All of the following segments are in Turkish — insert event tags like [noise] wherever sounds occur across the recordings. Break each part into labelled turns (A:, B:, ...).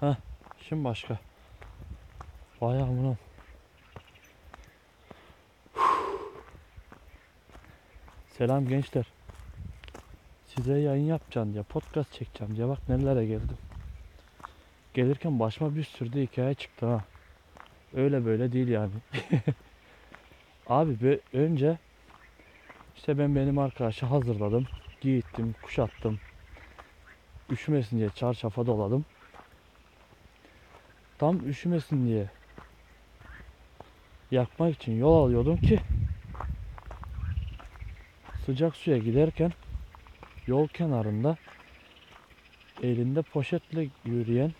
A: Heh, şimdi başka. Vay amına. Selam gençler. Size yayın yapacağım diye, podcast çekeceğim diye bak nerelere geldim. Gelirken başıma bir sürü hikaye çıktı ha. Öyle böyle değil yani. [laughs] Abi be, önce işte ben benim arkadaşı hazırladım. Giyittim, kuşattım. Üşümesin diye çarşafa doladım. Tam üşümesin diye yakmak için yol alıyordum ki sıcak suya giderken yol kenarında elinde poşetle yürüyen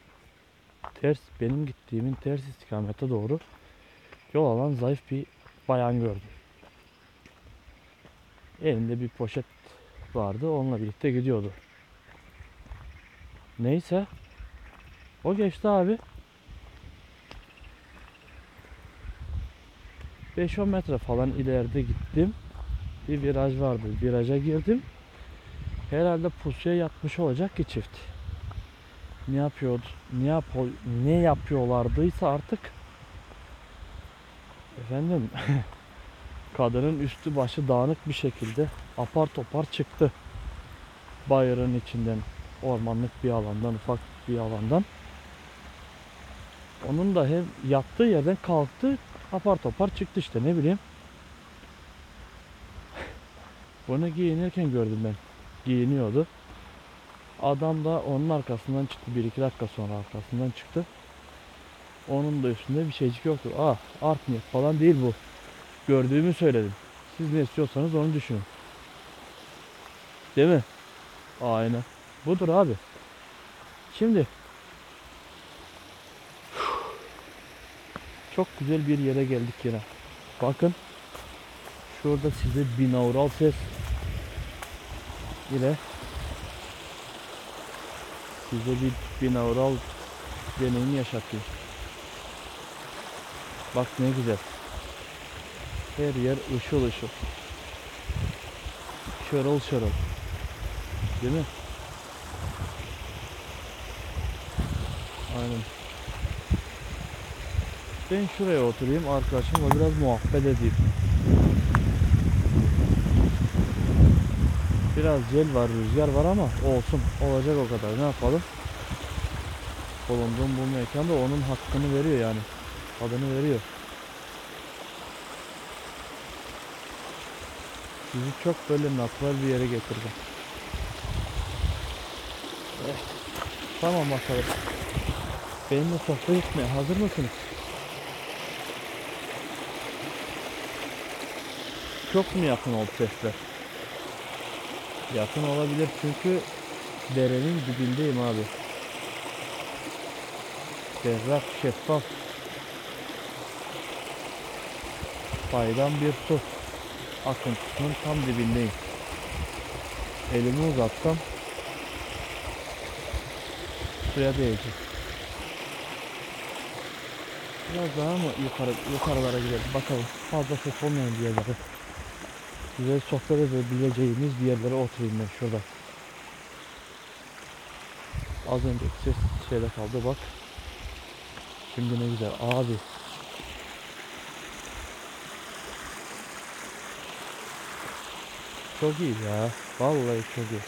A: ters benim gittiğimin ters istikamete doğru yol alan zayıf bir bayan gördüm. Elinde bir poşet vardı. Onunla birlikte gidiyordu. Neyse. O geçti abi. 5-10 metre falan ileride gittim. Bir viraj vardı. Viraja girdim. Herhalde pusuya yatmış olacak ki çift. Ne yapıyordu? Ne yapıyor? Ne yapıyorlardıysa artık efendim [laughs] kadının üstü başı dağınık bir şekilde apar topar çıktı. Bayırın içinden, ormanlık bir alandan, ufak bir alandan. Onun da hem yattığı yerden kalktı, apar topar çıktı işte ne bileyim. Bunu giyinirken gördüm ben. Giyiniyordu. Adam da onun arkasından çıktı. 1-2 dakika sonra arkasından çıktı. Onun da üstünde bir şeycik yoktu. Ah art niyet falan değil bu. Gördüğümü söyledim. Siz ne istiyorsanız onu düşünün. Değil mi? Aynen. Budur abi. Şimdi çok güzel bir yere geldik yine. Bakın şurada size binaural ses ile size bir binaural deneyim yaşatıyor. Bak ne güzel. Her yer ışıl ışıl. Şarıl şarıl. Değil mi? Aynen. Ben şuraya oturayım arkadaşımla biraz muhabbet edeyim. Biraz cel var, rüzgar var ama olsun. Olacak o kadar. Ne yapalım? Bulunduğum bu mekanda onun hakkını veriyor yani. Adını veriyor. Sizi çok böyle natural bir yere getirdim. Evet. Tamam bakalım. Benimle sohbet etmeye hazır mısınız? Çok mu yakın oldu sesler? Yakın olabilir çünkü derenin dibindeyim abi. Berrak, şeffaf. Faydan bir su akıntısının tam dibindeyim. Elimi uzatsam suya değecek. Biraz daha mı yukarı yukarılara gidelim bakalım. Fazla ses olmayan bir yerlere. Güzel sohbet edebileceğimiz bir yerlere oturayım ben şurada. Az önceki ses şeyde kaldı bak. Şimdi ne güzel abi. Çok iyi ya. Vallahi çok iyi.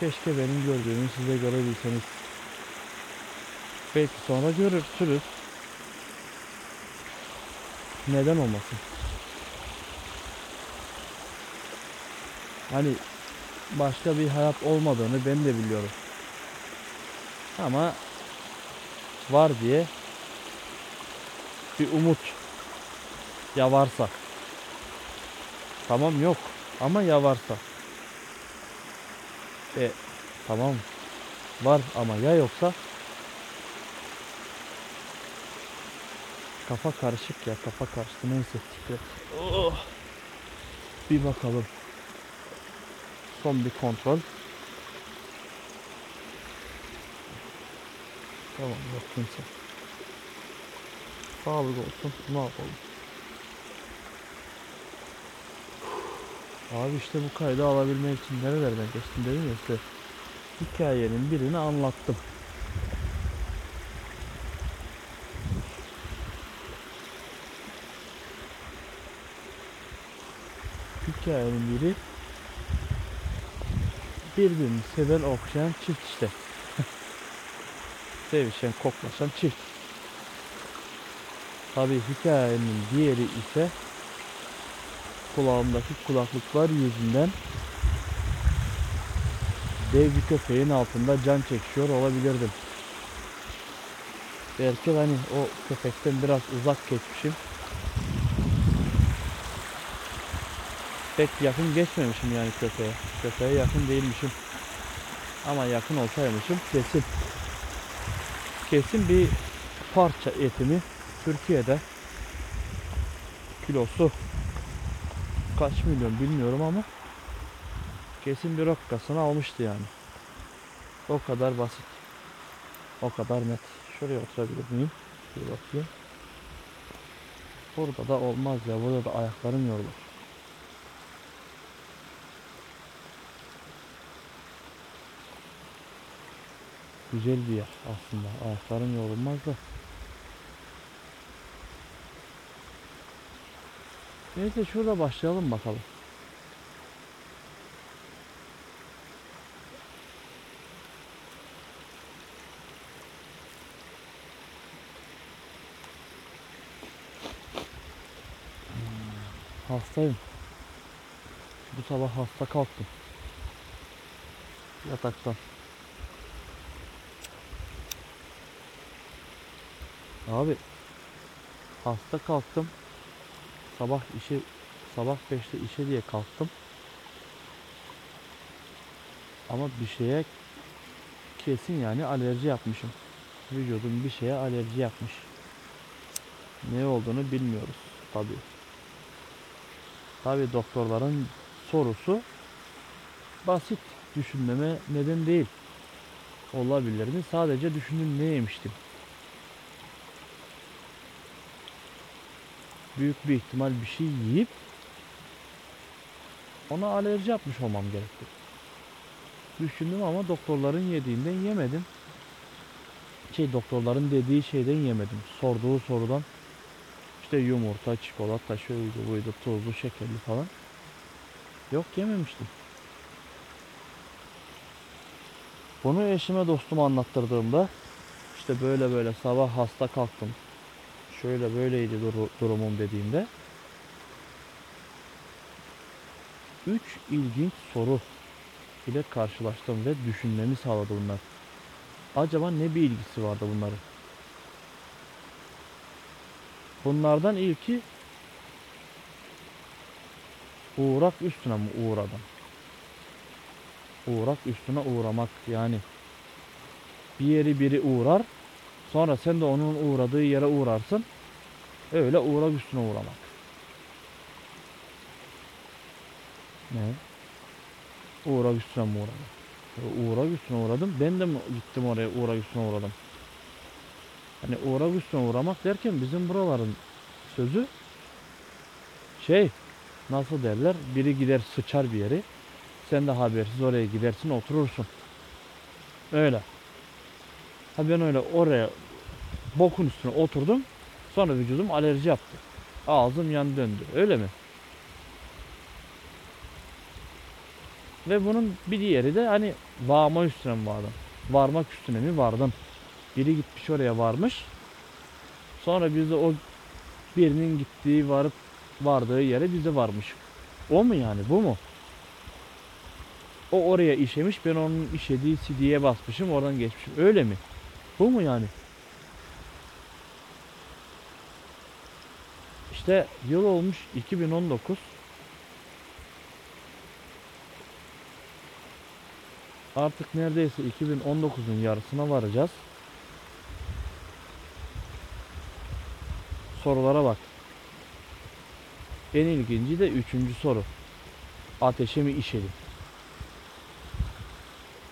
A: Keşke benim gördüğümü size görebilseniz. Belki sonra görürsünüz. Neden olmasın? Hani başka bir hayat olmadığını ben de biliyorum. Ama var diye bir umut ya varsa. Tamam yok ama ya varsa. E tamam var ama ya yoksa kafa karışık ya kafa karıştı neyse tikret. Oh. Bir bakalım. Son bir kontrol. Tamam yok kimse. Sağlık olsun. Ne yapalım? Abi işte bu kaydı alabilmek için nerelerden geçtim dedim ya size. hikayenin birini anlattım. Hikayenin biri birbirini seven okşayan çift işte. [laughs] Sevişen, koklaşan çift. Tabii hikayenin diğeri ise kulağımdaki kulaklıklar yüzünden dev bir köpeğin altında can çekişiyor olabilirdim. Belki hani o köpekten biraz uzak geçmişim. Pek yakın geçmemişim yani köpeğe. Köpeğe yakın değilmişim. Ama yakın olsaymışım kesin. Kesin bir parça etimi Türkiye'de kilosu kaç milyon bilmiyorum ama kesin bir rokkasını almıştı yani. O kadar basit. O kadar net. Şuraya oturabilir miyim? Bir bakayım. Burada da olmaz ya. Burada da ayaklarım yorulur. Güzel bir yer aslında. Ayaklarım yorulmaz da. Neyse şurada başlayalım bakalım. Hastayım. Bu sabah hasta kalktım. Yataktan. Abi hasta kalktım. Sabah işe sabah 5'te işe diye kalktım. Ama bir şeye kesin yani alerji yapmışım. Vücudum bir şeye alerji yapmış. Ne olduğunu bilmiyoruz tabii. Tabii doktorların sorusu basit. Düşünmeme neden değil. Olabilir mi? Sadece düşündüm ne yemiştim. Büyük bir ihtimal bir şey yiyip ona alerji yapmış olmam gerekti. Düşündüm ama doktorların yediğinden yemedim. Şey doktorların dediği şeyden yemedim. Sorduğu sorudan işte yumurta, çikolata, şuydu buydu, tuzlu, şekerli falan. Yok yememiştim. Bunu eşime dostuma anlattırdığımda işte böyle böyle sabah hasta kalktım. Şöyle böyleydi duru- durumum dediğimde üç ilginç soru ile karşılaştım ve düşünmemi sağladı bunlar. Acaba ne bir ilgisi vardı bunların? Bunlardan ilki uğrak üstüne mi uğradım? Uğrak üstüne uğramak yani bir yeri biri uğrar sonra sen de onun uğradığı yere uğrarsın öyle uğrak üstüne uğramak. Ne? Uğrak üstüne mi uğradım? Uğrak üstüne uğradım. Ben de mi gittim oraya uğrak üstüne uğradım? Hani uğrak üstüne uğramak derken bizim buraların sözü şey nasıl derler biri gider sıçar bir yeri sen de habersiz oraya gidersin oturursun öyle ha ben öyle oraya bokun üstüne oturdum sonra vücudum alerji yaptı ağzım yan döndü öyle mi ve bunun bir diğeri de hani varma üstüne mi vardım varmak üstüne mi vardım biri gitmiş oraya varmış. Sonra biz de o birinin gittiği varıp vardığı yere biz de varmış. O mu yani bu mu? O oraya işemiş ben onun işediği CD'ye basmışım oradan geçmişim. Öyle mi? Bu mu yani? İşte yıl olmuş 2019. Artık neredeyse 2019'un yarısına varacağız. Sorulara bak. En ilginci de üçüncü soru. Ateşe mi işedim?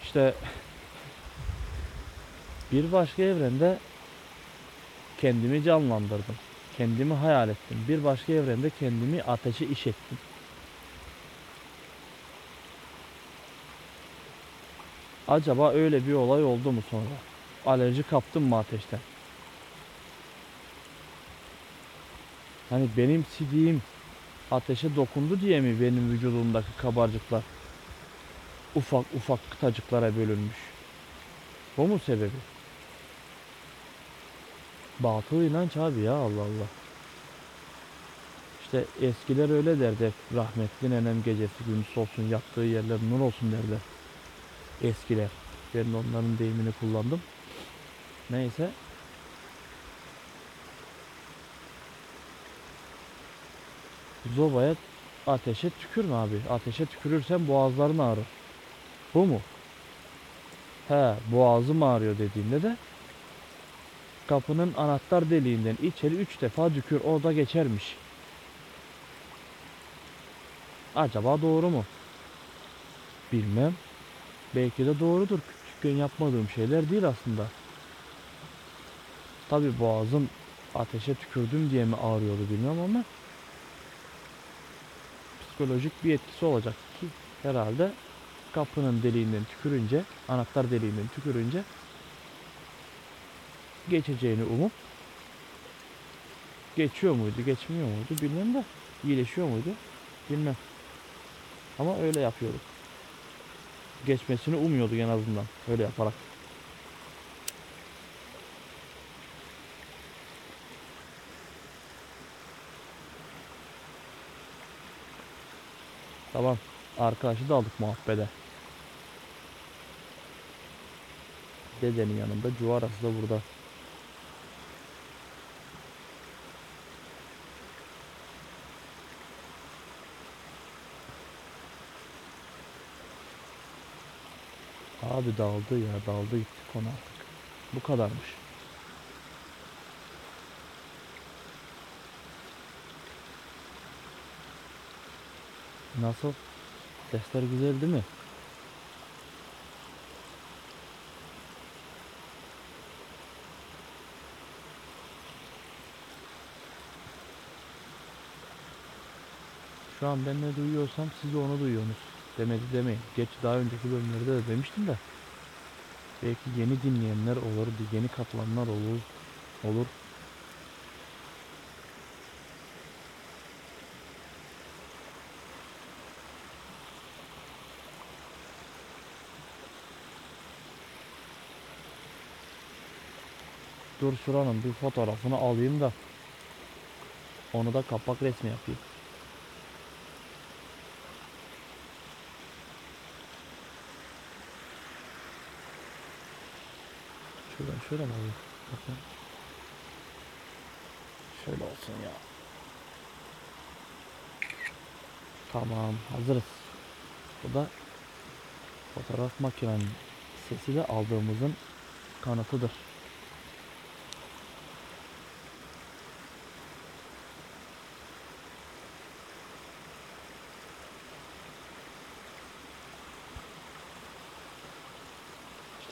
A: İşte bir başka evrende kendimi canlandırdım. Kendimi hayal ettim. Bir başka evrende kendimi ateşe iş ettim. Acaba öyle bir olay oldu mu sonra? Alerji kaptım mı ateşten? Hani benim sidiğim ateşe dokundu diye mi benim vücudumdaki kabarcıklar ufak ufak kıtacıklara bölünmüş? Bu mu sebebi? Batıl inanç abi ya Allah Allah. İşte eskiler öyle derdi rahmetli nenem gecesi gündüz olsun yattığı yerler nur olsun derler. Eskiler. Ben onların deyimini kullandım. Neyse. Zobaya ateşe tükürme abi. Ateşe tükürürsen boğazların ağrır. Bu mu? He boğazım ağrıyor dediğinde de kapının anahtar deliğinden içeri üç defa tükür orada geçermiş. Acaba doğru mu? Bilmem. Belki de doğrudur. Küçükken yapmadığım şeyler değil aslında. Tabi boğazım ateşe tükürdüm diye mi ağrıyordu bilmem ama psikolojik bir etkisi olacak ki herhalde kapının deliğinden tükürünce, anahtar deliğinden tükürünce geçeceğini umup geçiyor muydu, geçmiyor muydu bilmem de iyileşiyor muydu bilmem. Ama öyle yapıyorduk. Geçmesini umuyorduk en azından öyle yaparak. Tamam. Arkadaşı da aldık muhabbede. Dedenin yanında cuvarası da burada. Abi daldı ya daldı gitti konu artık. Bu kadarmış. Nasıl? Sesler güzel değil mi? Şu an ben ne duyuyorsam siz de onu duyuyorsunuz. Demedi demeyin. Geç daha önceki bölümlerde de demiştim de. Belki yeni dinleyenler olur, yeni katılanlar olur. Olur. Dur şuranın bir fotoğrafını alayım da onu da kapak resmi yapayım. Şuradan şöyle mi alayım? Bakın. Şöyle olsun ya. Tamam hazırız. Bu da fotoğraf makinenin sesi de aldığımızın kanıtıdır.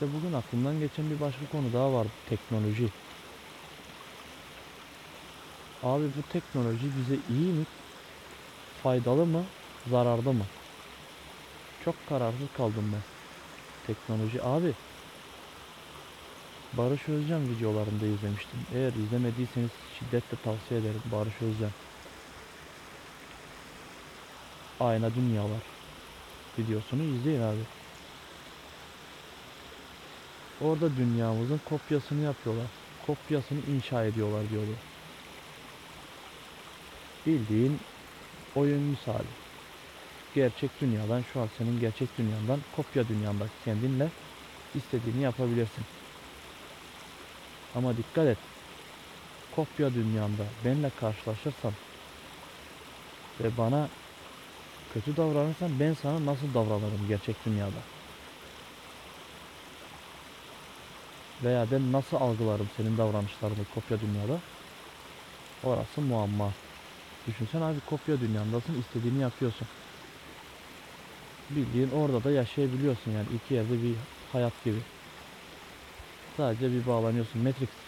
A: İşte bugün aklımdan geçen bir başka konu daha var. Teknoloji. Abi bu teknoloji bize iyi mi? Faydalı mı? Zararlı mı? Çok kararsız kaldım ben. Teknoloji abi. Barış Özcan videolarında izlemiştim. Eğer izlemediyseniz şiddetle tavsiye ederim Barış Özcan. Ayna Dünyalar videosunu izleyin abi. Orada dünyamızın kopyasını yapıyorlar. Kopyasını inşa ediyorlar diyordu. Bildiğin oyun misali. Gerçek dünyadan şu an senin gerçek dünyandan kopya dünyandaki kendinle istediğini yapabilirsin. Ama dikkat et. Kopya dünyanda benle karşılaşırsan ve bana kötü davranırsan ben sana nasıl davranırım gerçek dünyada? Veya ben nasıl algılarım senin davranışlarını kopya dünyada? Orası muamma. Düşünsen abi kopya dünyandasın istediğini yapıyorsun. Bildiğin orada da yaşayabiliyorsun yani iki yerde bir hayat gibi. Sadece bir bağlanıyorsun. Matrix.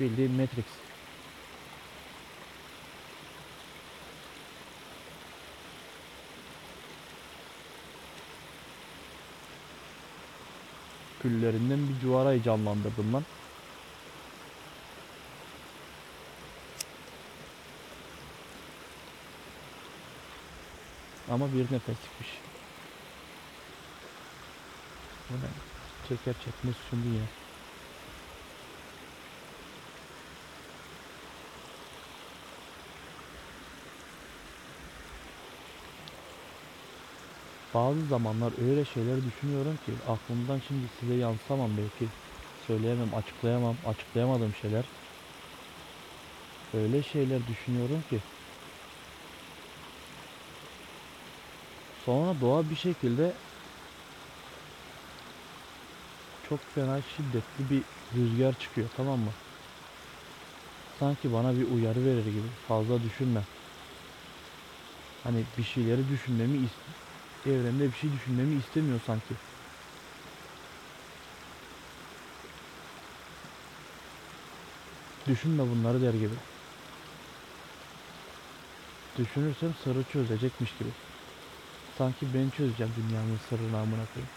A: Bildiğin Matrix. Küllerinden bir cuvarayı canlandırdım lan. Ama bir nefeslikmiş. Bu ne? Çeker çekmez şimdi ya. Bazı zamanlar öyle şeyler düşünüyorum ki aklımdan şimdi size yansıtamam belki. Söyleyemem, açıklayamam, açıklayamadığım şeyler. Öyle şeyler düşünüyorum ki. Sonra doğa bir şekilde çok fena şiddetli bir rüzgar çıkıyor tamam mı? Sanki bana bir uyarı verir gibi. Fazla düşünme. Hani bir şeyleri düşünmemi evrende bir şey düşünmemi istemiyor sanki. Düşünme bunları der gibi. Düşünürsem sırrı çözecekmiş gibi. Sanki ben çözeceğim dünyanın sırrını amına koyayım.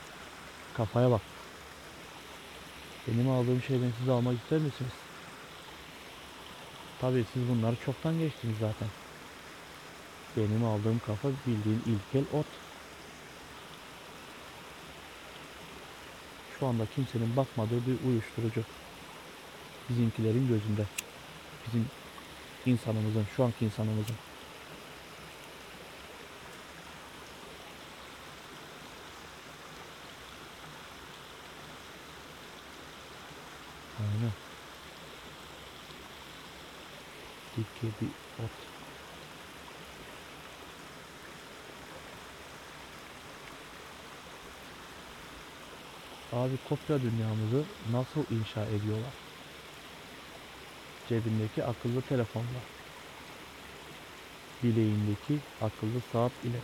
A: Kafaya bak. Benim aldığım şeyden siz almak ister misiniz? Tabii siz bunları çoktan geçtiniz zaten. Benim aldığım kafa bildiğin ilkel ot. Şu anda kimsenin bakmadığı bir uyuşturucu. Bizimkilerin gözünde. Bizim insanımızın, şu anki insanımızın. Aynen. Dike bir ot. Abi kopya dünyamızı nasıl inşa ediyorlar? Cebindeki akıllı telefonla. Bileğindeki akıllı saat ile.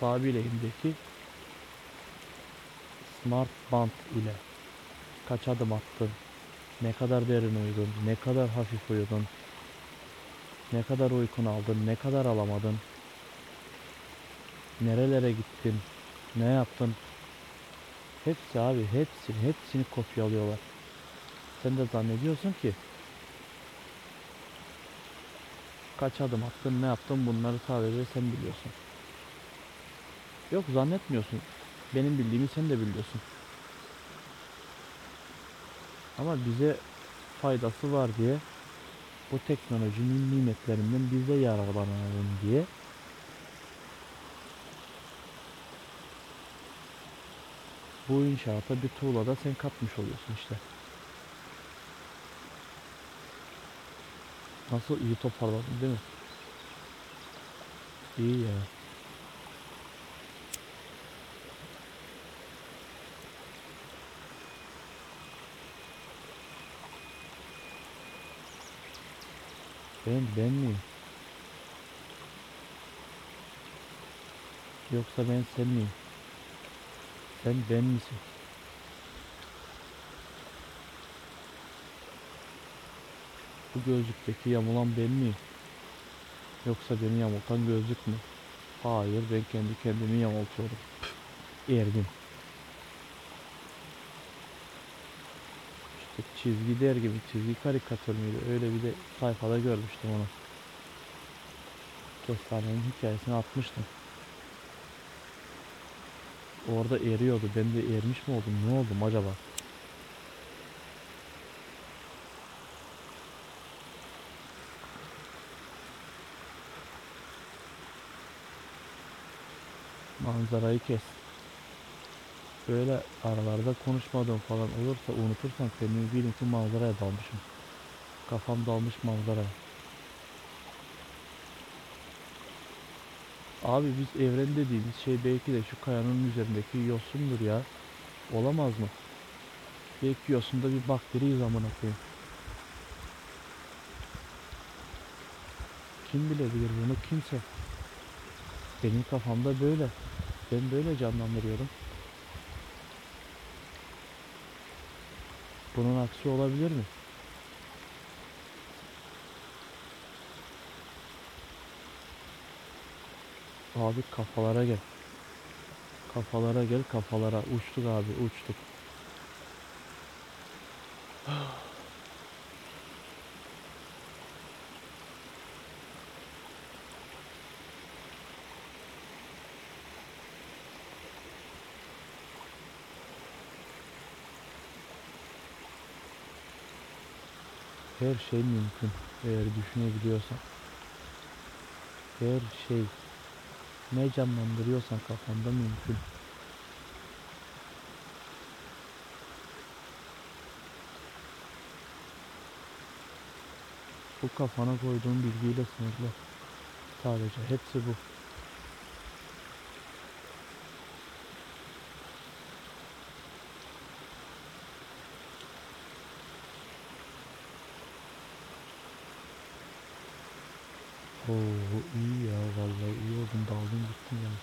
A: Sağ bileğindeki smart band ile. Kaç adım attın? Ne kadar derin uyudun? Ne kadar hafif uyudun? Ne kadar uykun aldın? Ne kadar alamadın? Nerelere gittin? Ne yaptın? Hepsi abi hepsini hepsini kopyalıyorlar. Sen de zannediyorsun ki kaç adım attın ne yaptın bunları sadece sen biliyorsun. Yok zannetmiyorsun. Benim bildiğimi sen de biliyorsun. Ama bize faydası var diye bu teknolojinin nimetlerinden biz de yararlanalım diye bu inşaata bir tuğla da sen katmış oluyorsun işte. Nasıl iyi toparladın değil mi? İyi ya. Ben ben miyim? Yoksa ben sen miyim? Sen ben misin? Bu gözlükteki yamulan ben miyim? Yoksa beni yamultan gözlük mü? Hayır ben kendi kendimi yamultuyorum. Erdim. İşte çizgi der gibi çizgi karikatür müydü? Öyle bir de sayfada görmüştüm onu. Kestanenin hikayesini atmıştım. Orada eriyordu. Ben de ermiş mi oldum? Ne oldum acaba? Manzarayı kes. Böyle aralarda konuşmadığım falan olursa unutursam kendimi bilin ki manzaraya dalmışım. Kafam dalmış manzaraya. Abi biz evren dediğimiz şey belki de şu kayanın üzerindeki yosundur ya. Olamaz mı? Belki yosunda bir bakteriyiz amına koyayım. Kim bilebilir bunu kimse. Benim kafamda böyle. Ben böyle canlandırıyorum. Bunun aksi olabilir mi? Abi kafalara gel. Kafalara gel kafalara. Uçtuk abi uçtuk. Her şey mümkün eğer düşünebiliyorsan. Her şey ne canlandırıyorsan kafanda mümkün. Bu kafana koyduğun bilgiyle sınırlı. Sadece hepsi bu. Oo iyi oldun daldın gittin yani.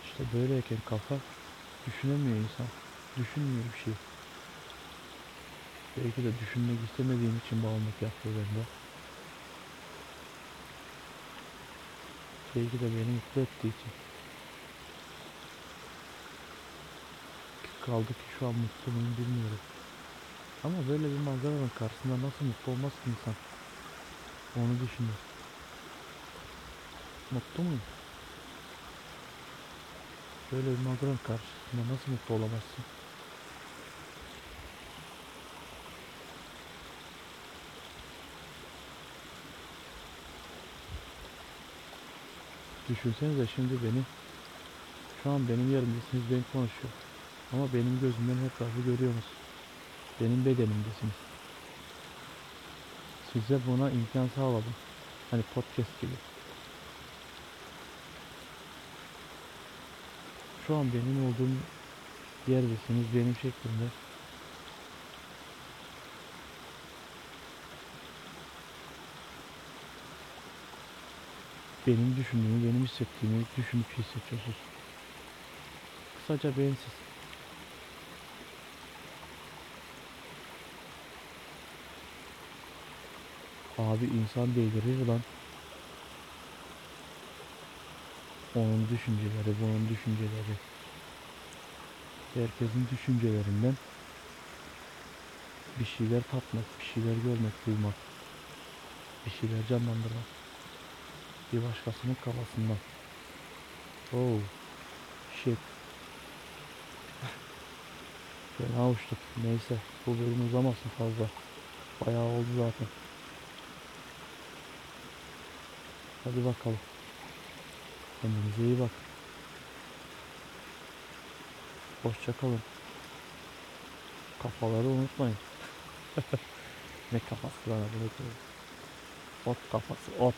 A: İşte böyleyken kafa düşünemiyor insan. Düşünmüyor bir şey. Belki de düşünmek istemediğim için bağımlılık yapıyor bende. Belki de beni mutlu ettiği için. Kaldı ki şu an mutlu muyum bilmiyorum. Ama böyle bir manzaranın karşısında nasıl mutlu olmaz ki insan? Onu düşünüyorum. Mutlu muyum? Böyle bir manzaranın karşısında nasıl mutlu olamazsın? Düşünsenize şimdi beni şu an benim yerimdesiniz ben konuşuyor. Ama benim gözümden etrafı görüyorsunuz. Benim bedenimdesiniz. Size buna imkan sağladım. Hani podcast gibi. Şu an benim olduğum yerdesiniz benim şeklimde. Benim düşündüğümü, benim hissettiğimi düşünüp hissediyorsunuz. Kısaca bensiz. Abi insan delirir lan. Onun düşünceleri, bunun düşünceleri. Herkesin düşüncelerinden bir şeyler tatmak, bir şeyler görmek, duymak. Bir şeyler canlandırmak. Bir başkasının kafasından. Oh, shit. Fena uçtuk. Neyse, bu bölüm uzamasın fazla. Bayağı oldu zaten. Hadi bakalım. Kendinize iyi bak. Hoşça kalın. Kafaları unutmayın. [laughs] ne kafası lan bunu Ot kafası, ot.